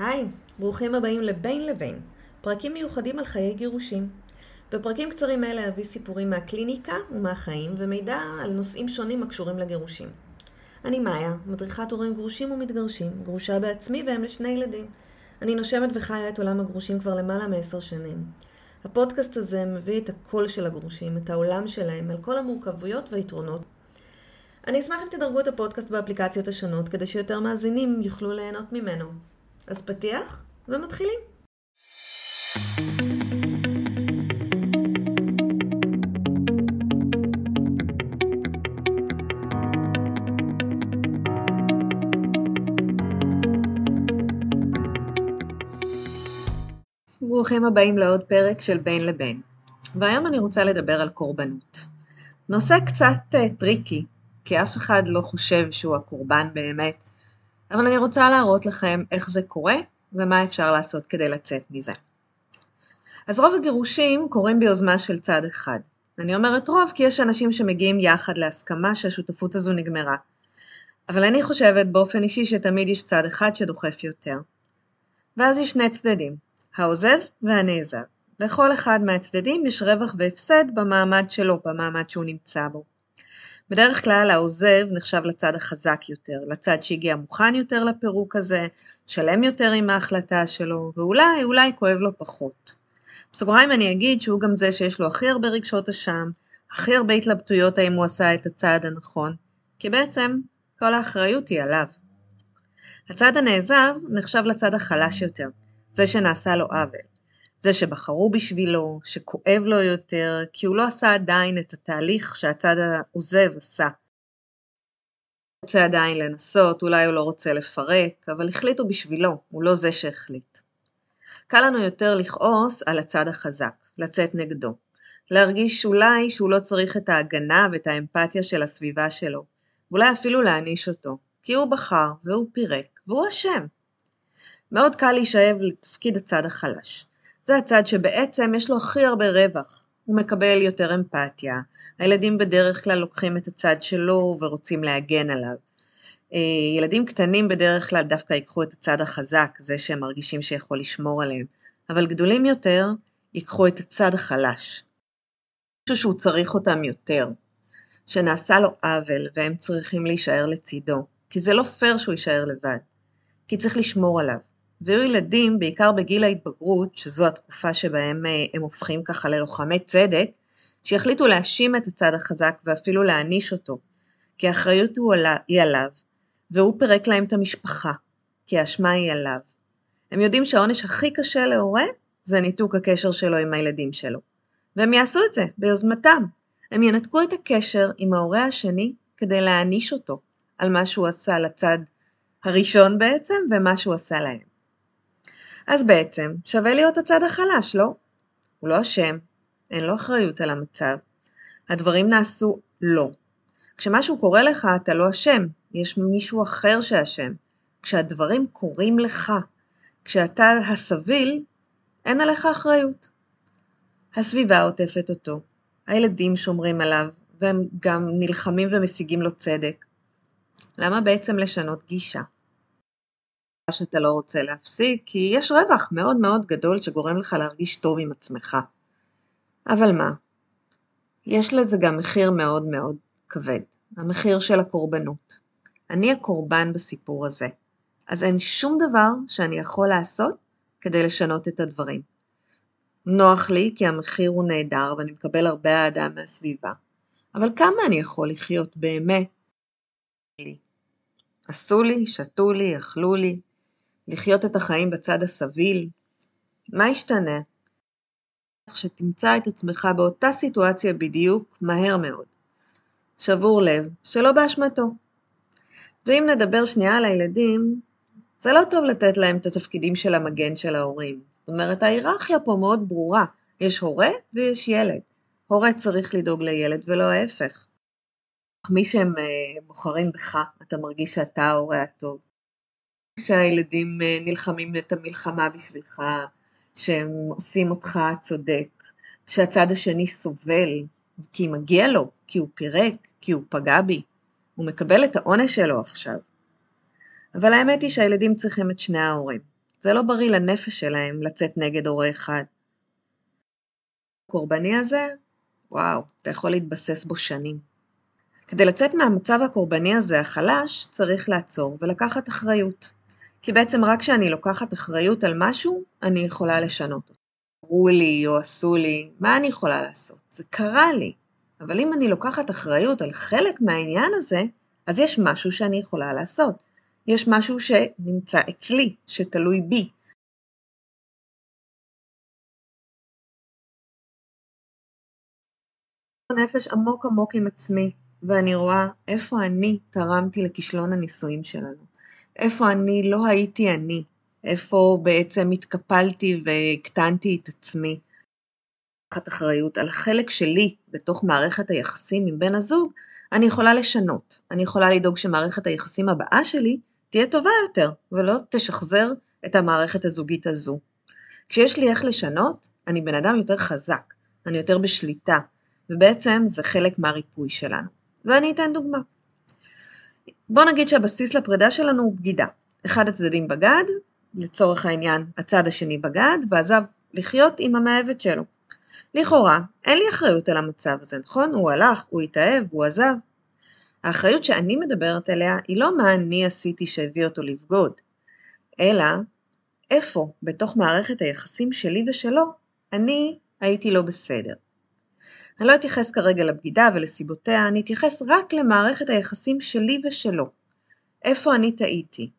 היי, ברוכים הבאים לבין לבין, פרקים מיוחדים על חיי גירושים. בפרקים קצרים אלה אביא סיפורים מהקליניקה ומהחיים ומידע על נושאים שונים הקשורים לגירושים. אני מאיה, מדריכת הורים גרושים ומתגרשים, גרושה בעצמי ואם לשני ילדים. אני נושמת וחיה את עולם הגרושים כבר למעלה מעשר שנים. הפודקאסט הזה מביא את הקול של הגרושים, את העולם שלהם, על כל המורכבויות והיתרונות. אני אשמח אם תדרגו את הפודקאסט באפליקציות השונות, כדי שיותר מאזינים יוכלו ליהנות ממנו. אז פתיח, ומתחילים. ברוכים הבאים לעוד פרק של בין לבין. והיום אני רוצה לדבר על קורבנות. נושא קצת אה, tricky, כי אף אחד לא חושב שהוא הקורבן באמת, אבל אני רוצה להראות לכם איך זה קורה ומה אפשר לעשות כדי לצאת מזה. אז רוב הגירושים קורים ביוזמה של צד אחד. אני אומרת רוב כי יש אנשים שמגיעים יחד להסכמה שהשותפות הזו נגמרה. אבל אני חושבת באופן אישי שתמיד יש צד אחד שדוחף יותר. ואז יש שני צדדים, העוזב והנעזב. לכל אחד מהצדדים יש רווח והפסד במעמד שלו, במעמד שהוא נמצא בו. בדרך כלל העוזב נחשב לצד החזק יותר, לצד שהגיע מוכן יותר לפירוק הזה, שלם יותר עם ההחלטה שלו, ואולי, אולי כואב לו פחות. בסוגריים אני אגיד שהוא גם זה שיש לו הכי הרבה רגשות אשם, הכי הרבה התלבטויות האם הוא עשה את הצעד הנכון, כי בעצם כל האחריות היא עליו. הצד הנעזב נחשב לצד החלש יותר, זה שנעשה לו עוול. זה שבחרו בשבילו, שכואב לו יותר, כי הוא לא עשה עדיין את התהליך שהצד העוזב עשה. הוא רוצה עדיין לנסות, אולי הוא לא רוצה לפרק, אבל החליטו בשבילו, הוא לא זה שהחליט. קל לנו יותר לכעוס על הצד החזק, לצאת נגדו. להרגיש אולי שהוא לא צריך את ההגנה ואת האמפתיה של הסביבה שלו, ואולי אפילו להעניש אותו, כי הוא בחר והוא פירק והוא אשם. מאוד קל להישאב לתפקיד הצד החלש. זה הצד שבעצם יש לו הכי הרבה רווח. הוא מקבל יותר אמפתיה. הילדים בדרך כלל לוקחים את הצד שלו ורוצים להגן עליו. אה, ילדים קטנים בדרך כלל דווקא ייקחו את הצד החזק, זה שהם מרגישים שיכול לשמור עליהם. אבל גדולים יותר ייקחו את הצד החלש. משהו שהוא צריך אותם יותר. שנעשה לו עוול והם צריכים להישאר לצידו. כי זה לא פייר שהוא יישאר לבד. כי צריך לשמור עליו. והיו ילדים, בעיקר בגיל ההתבגרות, שזו התקופה שבהם אה, הם הופכים ככה ללוחמי צדק, שהחליטו להאשים את הצד החזק ואפילו להעניש אותו, כי האחריות היא עליו, והוא פירק להם את המשפחה, כי האשמה היא עליו. הם יודעים שהעונש הכי קשה להורה זה ניתוק הקשר שלו עם הילדים שלו. והם יעשו את זה ביוזמתם. הם ינתקו את הקשר עם ההורה השני כדי להעניש אותו על מה שהוא עשה לצד הראשון בעצם ומה שהוא עשה להם. אז בעצם שווה להיות הצד החלש, לא? הוא לא אשם, אין לו אחריות על המצב. הדברים נעשו לא. כשמשהו קורה לך אתה לא אשם, יש מישהו אחר שאשם. כשהדברים קורים לך, כשאתה הסביל, אין עליך אחריות. הסביבה עוטפת אותו, הילדים שומרים עליו, והם גם נלחמים ומשיגים לו צדק. למה בעצם לשנות גישה? שאתה לא רוצה להפסיק, כי יש רווח מאוד מאוד גדול שגורם לך להרגיש טוב עם עצמך. אבל מה? יש לזה גם מחיר מאוד מאוד כבד, המחיר של הקורבנות. אני הקורבן בסיפור הזה, אז אין שום דבר שאני יכול לעשות כדי לשנות את הדברים. נוח לי כי המחיר הוא נהדר ואני מקבל הרבה אהדה מהסביבה, אבל כמה אני יכול לחיות באמת? לי. עשו לי, שתו לי, אכלו לי, לחיות את החיים בצד הסביל? מה ישתנה? שתמצא את עצמך באותה סיטואציה בדיוק מהר מאוד. שבור לב, שלא באשמתו. ואם נדבר שנייה על הילדים, זה לא טוב לתת להם את התפקידים של המגן של ההורים. זאת אומרת, ההיררכיה פה מאוד ברורה. יש הורה ויש ילד. הורה צריך לדאוג לילד ולא ההפך. מי שהם אה, בוחרים בך, אתה מרגיש שאתה ההורה הטוב. שהילדים אה, נלחמים את המלחמה בשבילך, שהם עושים אותך צודק, שהצד השני סובל, כי מגיע לו, כי הוא פירק, כי הוא פגע בי, הוא מקבל את העונש שלו עכשיו. אבל האמת היא שהילדים צריכים את שני ההורים, זה לא בריא לנפש שלהם לצאת נגד הורה אחד. הקורבני הזה, וואו, אתה יכול להתבסס בו שנים. כדי לצאת מהמצב הקורבני הזה, החלש, צריך לעצור ולקחת אחריות. כי בעצם רק כשאני לוקחת אחריות על משהו, אני יכולה לשנות אותו. אמרו לי או עשו לי, מה אני יכולה לעשות? זה קרה לי. אבל אם אני לוקחת אחריות על חלק מהעניין הזה, אז יש משהו שאני יכולה לעשות. יש משהו שנמצא אצלי, שתלוי בי. נפש עמוק עמוק עם עצמי, ואני רואה איפה אני תרמתי לכישלון הנישואים שלנו. איפה אני לא הייתי אני, איפה בעצם התקפלתי והקטנתי את עצמי. לקחת אחריות על החלק שלי בתוך מערכת היחסים עם בן הזוג, אני יכולה לשנות. אני יכולה לדאוג שמערכת היחסים הבאה שלי תהיה טובה יותר, ולא תשחזר את המערכת הזוגית הזו. כשיש לי איך לשנות, אני בן אדם יותר חזק, אני יותר בשליטה, ובעצם זה חלק מהריפוי שלנו. ואני אתן דוגמה. בוא נגיד שהבסיס לפרידה שלנו הוא בגידה. אחד הצדדים בגד, לצורך העניין הצד השני בגד, ועזב לחיות עם המאהבת שלו. לכאורה, אין לי אחריות על המצב הזה, נכון? הוא הלך, הוא התאהב, הוא עזב. האחריות שאני מדברת עליה היא לא מה אני עשיתי שהביא אותו לבגוד, אלא איפה בתוך מערכת היחסים שלי ושלו אני הייתי לא בסדר. אני לא אתייחס כרגע לבגידה ולסיבותיה, אני אתייחס רק למערכת היחסים שלי ושלו. איפה אני טעיתי?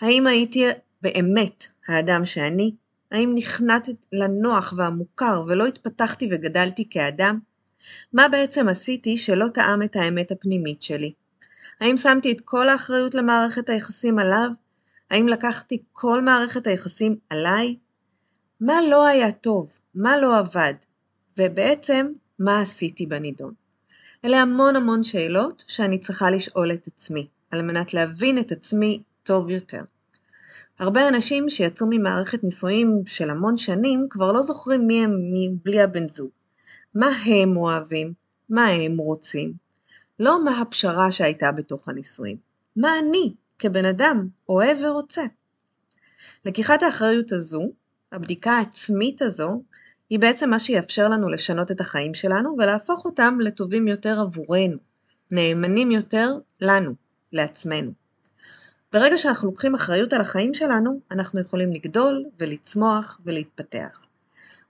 האם הייתי באמת האדם שאני? האם נכנעתי לנוח והמוכר ולא התפתחתי וגדלתי כאדם? מה בעצם עשיתי שלא טעם את האמת הפנימית שלי? האם שמתי את כל האחריות למערכת היחסים עליו? האם לקחתי כל מערכת היחסים עליי? מה לא היה טוב? מה לא עבד? ובעצם, מה עשיתי בנידון? אלה המון המון שאלות שאני צריכה לשאול את עצמי, על מנת להבין את עצמי טוב יותר. הרבה אנשים שיצאו ממערכת נישואים של המון שנים כבר לא זוכרים מי הם בלי הבן זוג. מה הם אוהבים, מה הם רוצים. לא מה הפשרה שהייתה בתוך הנישואים, מה אני כבן אדם אוהב ורוצה. לקיחת האחריות הזו, הבדיקה העצמית הזו, היא בעצם מה שיאפשר לנו לשנות את החיים שלנו ולהפוך אותם לטובים יותר עבורנו, נאמנים יותר לנו, לעצמנו. ברגע שאנחנו לוקחים אחריות על החיים שלנו, אנחנו יכולים לגדול ולצמוח ולהתפתח.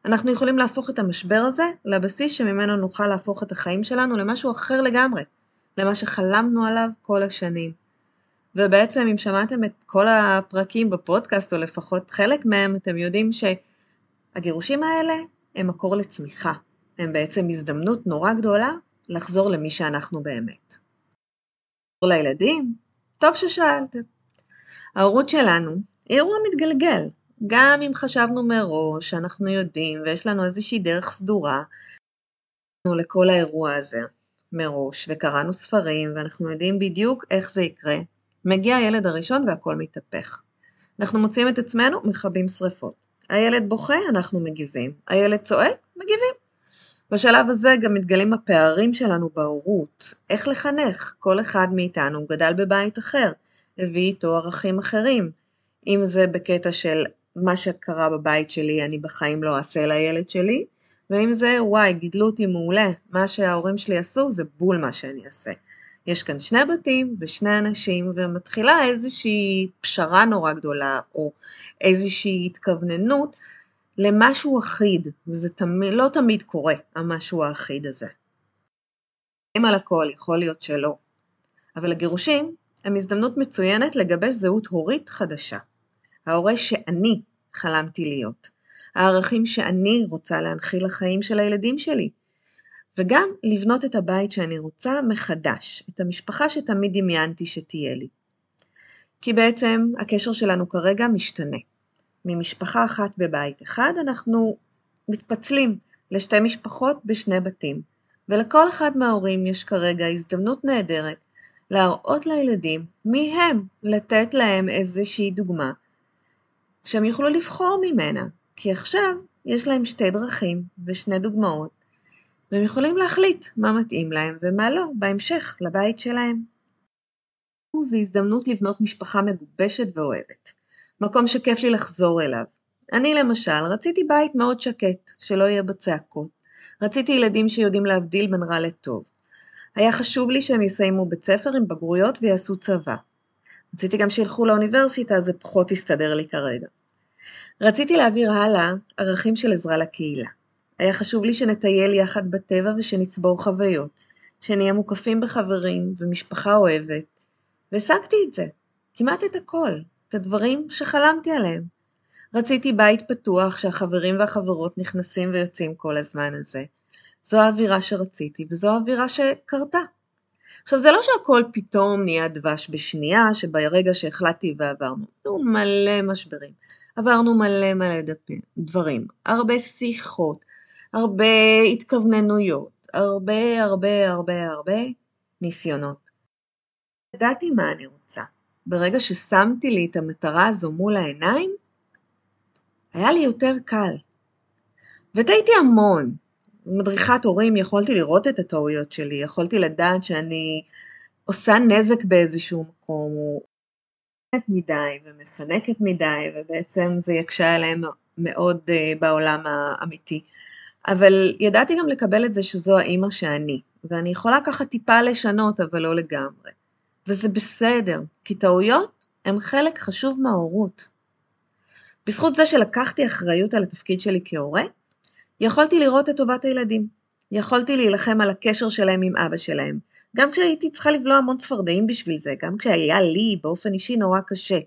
אנחנו יכולים להפוך את המשבר הזה לבסיס שממנו נוכל להפוך את החיים שלנו למשהו אחר לגמרי, למה שחלמנו עליו כל השנים. ובעצם אם שמעתם את כל הפרקים בפודקאסט, או לפחות חלק מהם, אתם יודעים שהגירושים האלה הם מקור לצמיחה. הם בעצם הזדמנות נורא גדולה לחזור למי שאנחנו באמת. לילדים, טוב ששאלתם. ההורות שלנו היא אירוע מתגלגל, גם אם חשבנו מראש שאנחנו יודעים ויש לנו איזושהי דרך סדורה לכל האירוע הזה מראש, וקראנו ספרים ואנחנו יודעים בדיוק איך זה יקרה, מגיע הילד הראשון והכל מתהפך. אנחנו מוצאים את עצמנו מכבים שרפות. הילד בוכה, אנחנו מגיבים. הילד צועק, מגיבים. בשלב הזה גם מתגלים הפערים שלנו בהורות, איך לחנך. כל אחד מאיתנו גדל בבית אחר, הביא איתו ערכים אחרים. אם זה בקטע של מה שקרה בבית שלי אני בחיים לא אעשה לילד שלי, ואם זה וואי גידלו אותי מעולה, מה שההורים שלי עשו זה בול מה שאני אעשה. יש כאן שני בתים ושני אנשים ומתחילה איזושהי פשרה נורא גדולה או איזושהי התכווננות למשהו אחיד, וזה תמיד, לא תמיד קורה, המשהו האחיד הזה. אם על הכל, יכול להיות שלא. אבל הגירושים הם הזדמנות מצוינת לגבש זהות הורית חדשה. ההורה שאני חלמתי להיות, הערכים שאני רוצה להנחיל לחיים של הילדים שלי, וגם לבנות את הבית שאני רוצה מחדש, את המשפחה שתמיד דמיינתי שתהיה לי. כי בעצם הקשר שלנו כרגע משתנה. ממשפחה אחת בבית אחד אנחנו מתפצלים לשתי משפחות בשני בתים, ולכל אחד מההורים יש כרגע הזדמנות נהדרת להראות לילדים מי הם, לתת להם איזושהי דוגמה שהם יוכלו לבחור ממנה, כי עכשיו יש להם שתי דרכים ושני דוגמאות, והם יכולים להחליט מה מתאים להם ומה לא בהמשך לבית שלהם. זו הזדמנות לבנות משפחה מגובשת ואוהבת. מקום שכיף לי לחזור אליו. אני למשל, רציתי בית מאוד שקט, שלא יהיה בו צעקות. רציתי ילדים שיודעים להבדיל בין רע לטוב. היה חשוב לי שהם יסיימו בית ספר עם בגרויות ויעשו צבא. רציתי גם שילכו לאוניברסיטה, זה פחות הסתדר לי כרגע. רציתי להעביר הלאה ערכים של עזרה לקהילה. היה חשוב לי שנטייל יחד בטבע ושנצבור חוויות, שנהיה מוקפים בחברים ומשפחה אוהבת, והשגתי את זה, כמעט את הכל, את הדברים שחלמתי עליהם. רציתי בית פתוח שהחברים והחברות נכנסים ויוצאים כל הזמן הזה. זו האווירה שרציתי וזו האווירה שקרתה. עכשיו זה לא שהכל פתאום נהיה דבש בשנייה, שברגע שהחלטתי ועברנו, היו מלא משברים, עברנו מלא מלא דפים, דברים, הרבה שיחות, הרבה התכווננויות, הרבה הרבה הרבה הרבה ניסיונות. ידעתי מה אני רוצה. ברגע ששמתי לי את המטרה הזו מול העיניים, היה לי יותר קל. וטעיתי המון. מדריכת הורים יכולתי לראות את הטעויות שלי, יכולתי לדעת שאני עושה נזק באיזשהו מקום, או מדי ומפנקת מדי, ובעצם זה יקשה עליהם מאוד uh, בעולם האמיתי. אבל ידעתי גם לקבל את זה שזו האימא שאני, ואני יכולה ככה טיפה לשנות, אבל לא לגמרי. וזה בסדר, כי טעויות הן חלק חשוב מההורות. בזכות זה שלקחתי אחריות על התפקיד שלי כהורה, יכולתי לראות את טובת הילדים. יכולתי להילחם על הקשר שלהם עם אבא שלהם, גם כשהייתי צריכה לבלוע המון צפרדעים בשביל זה, גם כשהיה לי באופן אישי נורא קשה.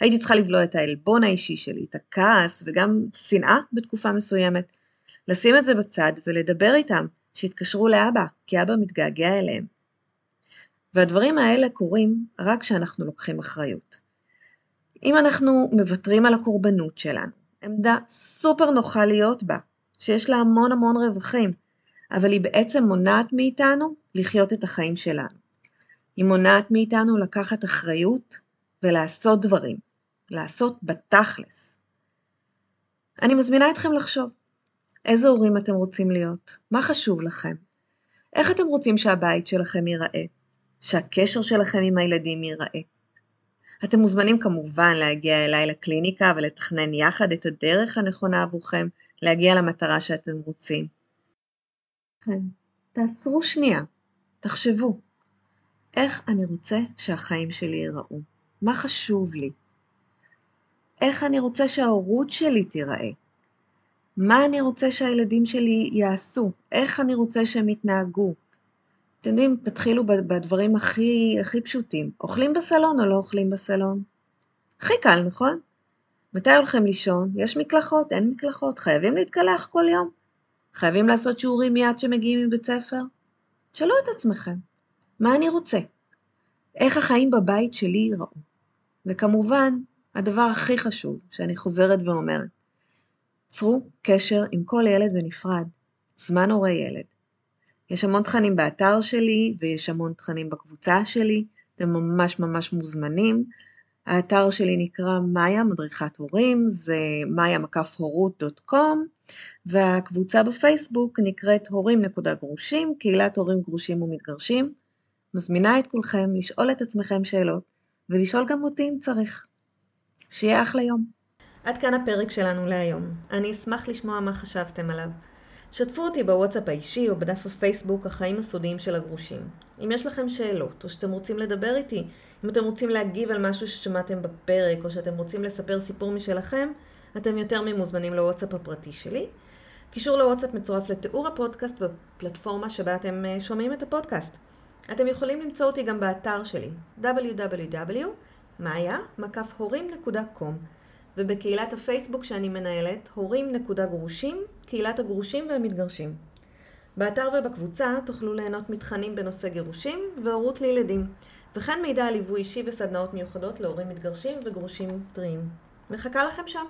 הייתי צריכה לבלוע את העלבון האישי שלי, את הכעס וגם שנאה בתקופה מסוימת. לשים את זה בצד ולדבר איתם, שיתקשרו לאבא, כי אבא מתגעגע אליהם. והדברים האלה קורים רק כשאנחנו לוקחים אחריות. אם אנחנו מוותרים על הקורבנות שלנו, עמדה סופר נוחה להיות בה, שיש לה המון המון רווחים, אבל היא בעצם מונעת מאיתנו לחיות את החיים שלנו. היא מונעת מאיתנו לקחת אחריות ולעשות דברים, לעשות בתכלס. אני מזמינה אתכם לחשוב, איזה הורים אתם רוצים להיות? מה חשוב לכם? איך אתם רוצים שהבית שלכם ייראה? שהקשר שלכם עם הילדים ייראה? אתם מוזמנים כמובן להגיע אליי לקליניקה ולתכנן יחד את הדרך הנכונה עבורכם להגיע למטרה שאתם רוצים. כן, תעצרו שנייה, תחשבו, איך אני רוצה שהחיים שלי ייראו? מה חשוב לי? איך אני רוצה שההורות שלי תיראה? מה אני רוצה שהילדים שלי יעשו? איך אני רוצה שהם יתנהגו? אתם יודעים, תתחילו בדברים הכי, הכי פשוטים. אוכלים בסלון או לא אוכלים בסלון? הכי קל, נכון? מתי הולכים לישון? יש מקלחות? אין מקלחות? חייבים להתקלח כל יום? חייבים לעשות שיעורים מיד שמגיעים מבית ספר? תשאלו את עצמכם, מה אני רוצה? איך החיים בבית שלי ייראו? וכמובן, הדבר הכי חשוב שאני חוזרת ואומרת, צרו קשר עם כל ילד בנפרד, זמן הורה ילד. יש המון תכנים באתר שלי ויש המון תכנים בקבוצה שלי, אתם ממש ממש מוזמנים. האתר שלי נקרא מאיה מדריכת הורים, זה מאיה קום, והקבוצה בפייסבוק נקראת הורים.גרושים, קהילת הורים גרושים ומתגרשים. מזמינה את כולכם לשאול את עצמכם שאלות, ולשאול גם אותי אם צריך. שיהיה אחלה יום. עד כאן הפרק שלנו להיום. אני אשמח לשמוע מה חשבתם עליו. שתפו אותי בוואטסאפ האישי או בדף הפייסבוק החיים הסודיים של הגרושים. אם יש לכם שאלות, או שאתם רוצים לדבר איתי, אם אתם רוצים להגיב על משהו ששמעתם בפרק, או שאתם רוצים לספר סיפור משלכם, אתם יותר ממוזמנים לוואטסאפ הפרטי שלי. קישור לוואטסאפ מצורף לתיאור הפודקאסט בפלטפורמה שבה אתם אה, שומעים את הפודקאסט. אתם יכולים למצוא אותי גם באתר שלי www.maya.com ובקהילת הפייסבוק שאני מנהלת, הורים.גרושים, קהילת הגרושים והמתגרשים. באתר ובקבוצה תוכלו ליהנות מתכנים בנושא גירושים והורות לילדים, וכן מידע על ליווי אישי וסדנאות מיוחדות להורים מתגרשים וגרושים טריים. מחכה לכם שם.